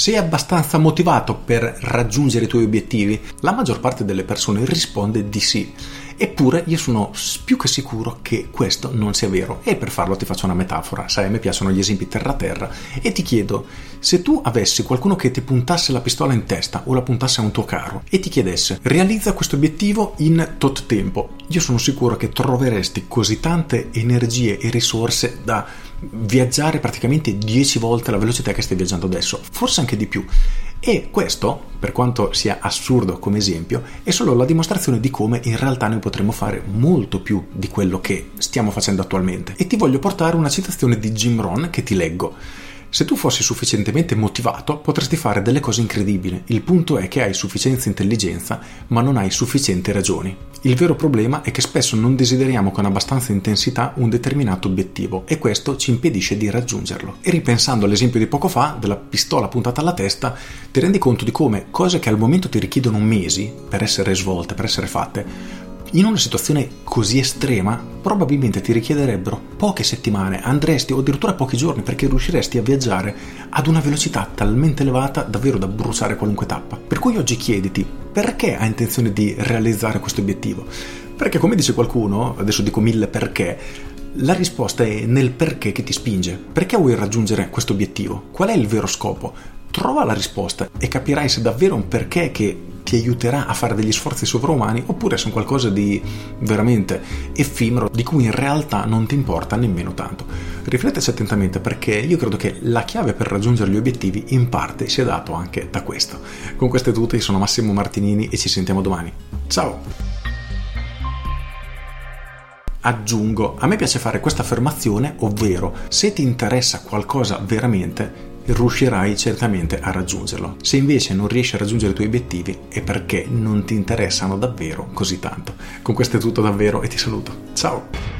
Sei abbastanza motivato per raggiungere i tuoi obiettivi? La maggior parte delle persone risponde di sì. Eppure io sono più che sicuro che questo non sia vero e per farlo ti faccio una metafora, sai, a me piacciono gli esempi terra-terra e ti chiedo, se tu avessi qualcuno che ti puntasse la pistola in testa o la puntasse a un tuo caro e ti chiedesse realizza questo obiettivo in tot tempo, io sono sicuro che troveresti così tante energie e risorse da viaggiare praticamente 10 volte la velocità che stai viaggiando adesso, forse anche di più. E questo, per quanto sia assurdo come esempio, è solo la dimostrazione di come in realtà noi potremmo fare molto più di quello che stiamo facendo attualmente. E ti voglio portare una citazione di Jim Rohn che ti leggo. Se tu fossi sufficientemente motivato, potresti fare delle cose incredibili. Il punto è che hai sufficienza intelligenza, ma non hai sufficienti ragioni. Il vero problema è che spesso non desideriamo con abbastanza intensità un determinato obiettivo e questo ci impedisce di raggiungerlo. E ripensando all'esempio di poco fa, della pistola puntata alla testa, ti rendi conto di come cose che al momento ti richiedono mesi per essere svolte, per essere fatte, in una situazione così estrema, probabilmente ti richiederebbero poche settimane, andresti o addirittura pochi giorni perché riusciresti a viaggiare ad una velocità talmente elevata davvero da bruciare qualunque tappa. Per cui oggi chiediti perché hai intenzione di realizzare questo obiettivo? Perché come dice qualcuno, adesso dico mille perché, la risposta è nel perché che ti spinge. Perché vuoi raggiungere questo obiettivo? Qual è il vero scopo? Trova la risposta e capirai se davvero un perché che ti aiuterà a fare degli sforzi sovrumani oppure è qualcosa di veramente effimero di cui in realtà non ti importa nemmeno tanto. Rifletteci attentamente perché io credo che la chiave per raggiungere gli obiettivi in parte sia dato anche da questo. Con questo è io sono Massimo Martinini e ci sentiamo domani. Ciao! Aggiungo, a me piace fare questa affermazione, ovvero se ti interessa qualcosa veramente, riuscirai certamente a raggiungerlo. Se invece non riesci a raggiungere i tuoi obiettivi è perché non ti interessano davvero così tanto. Con questo è tutto davvero e ti saluto. Ciao!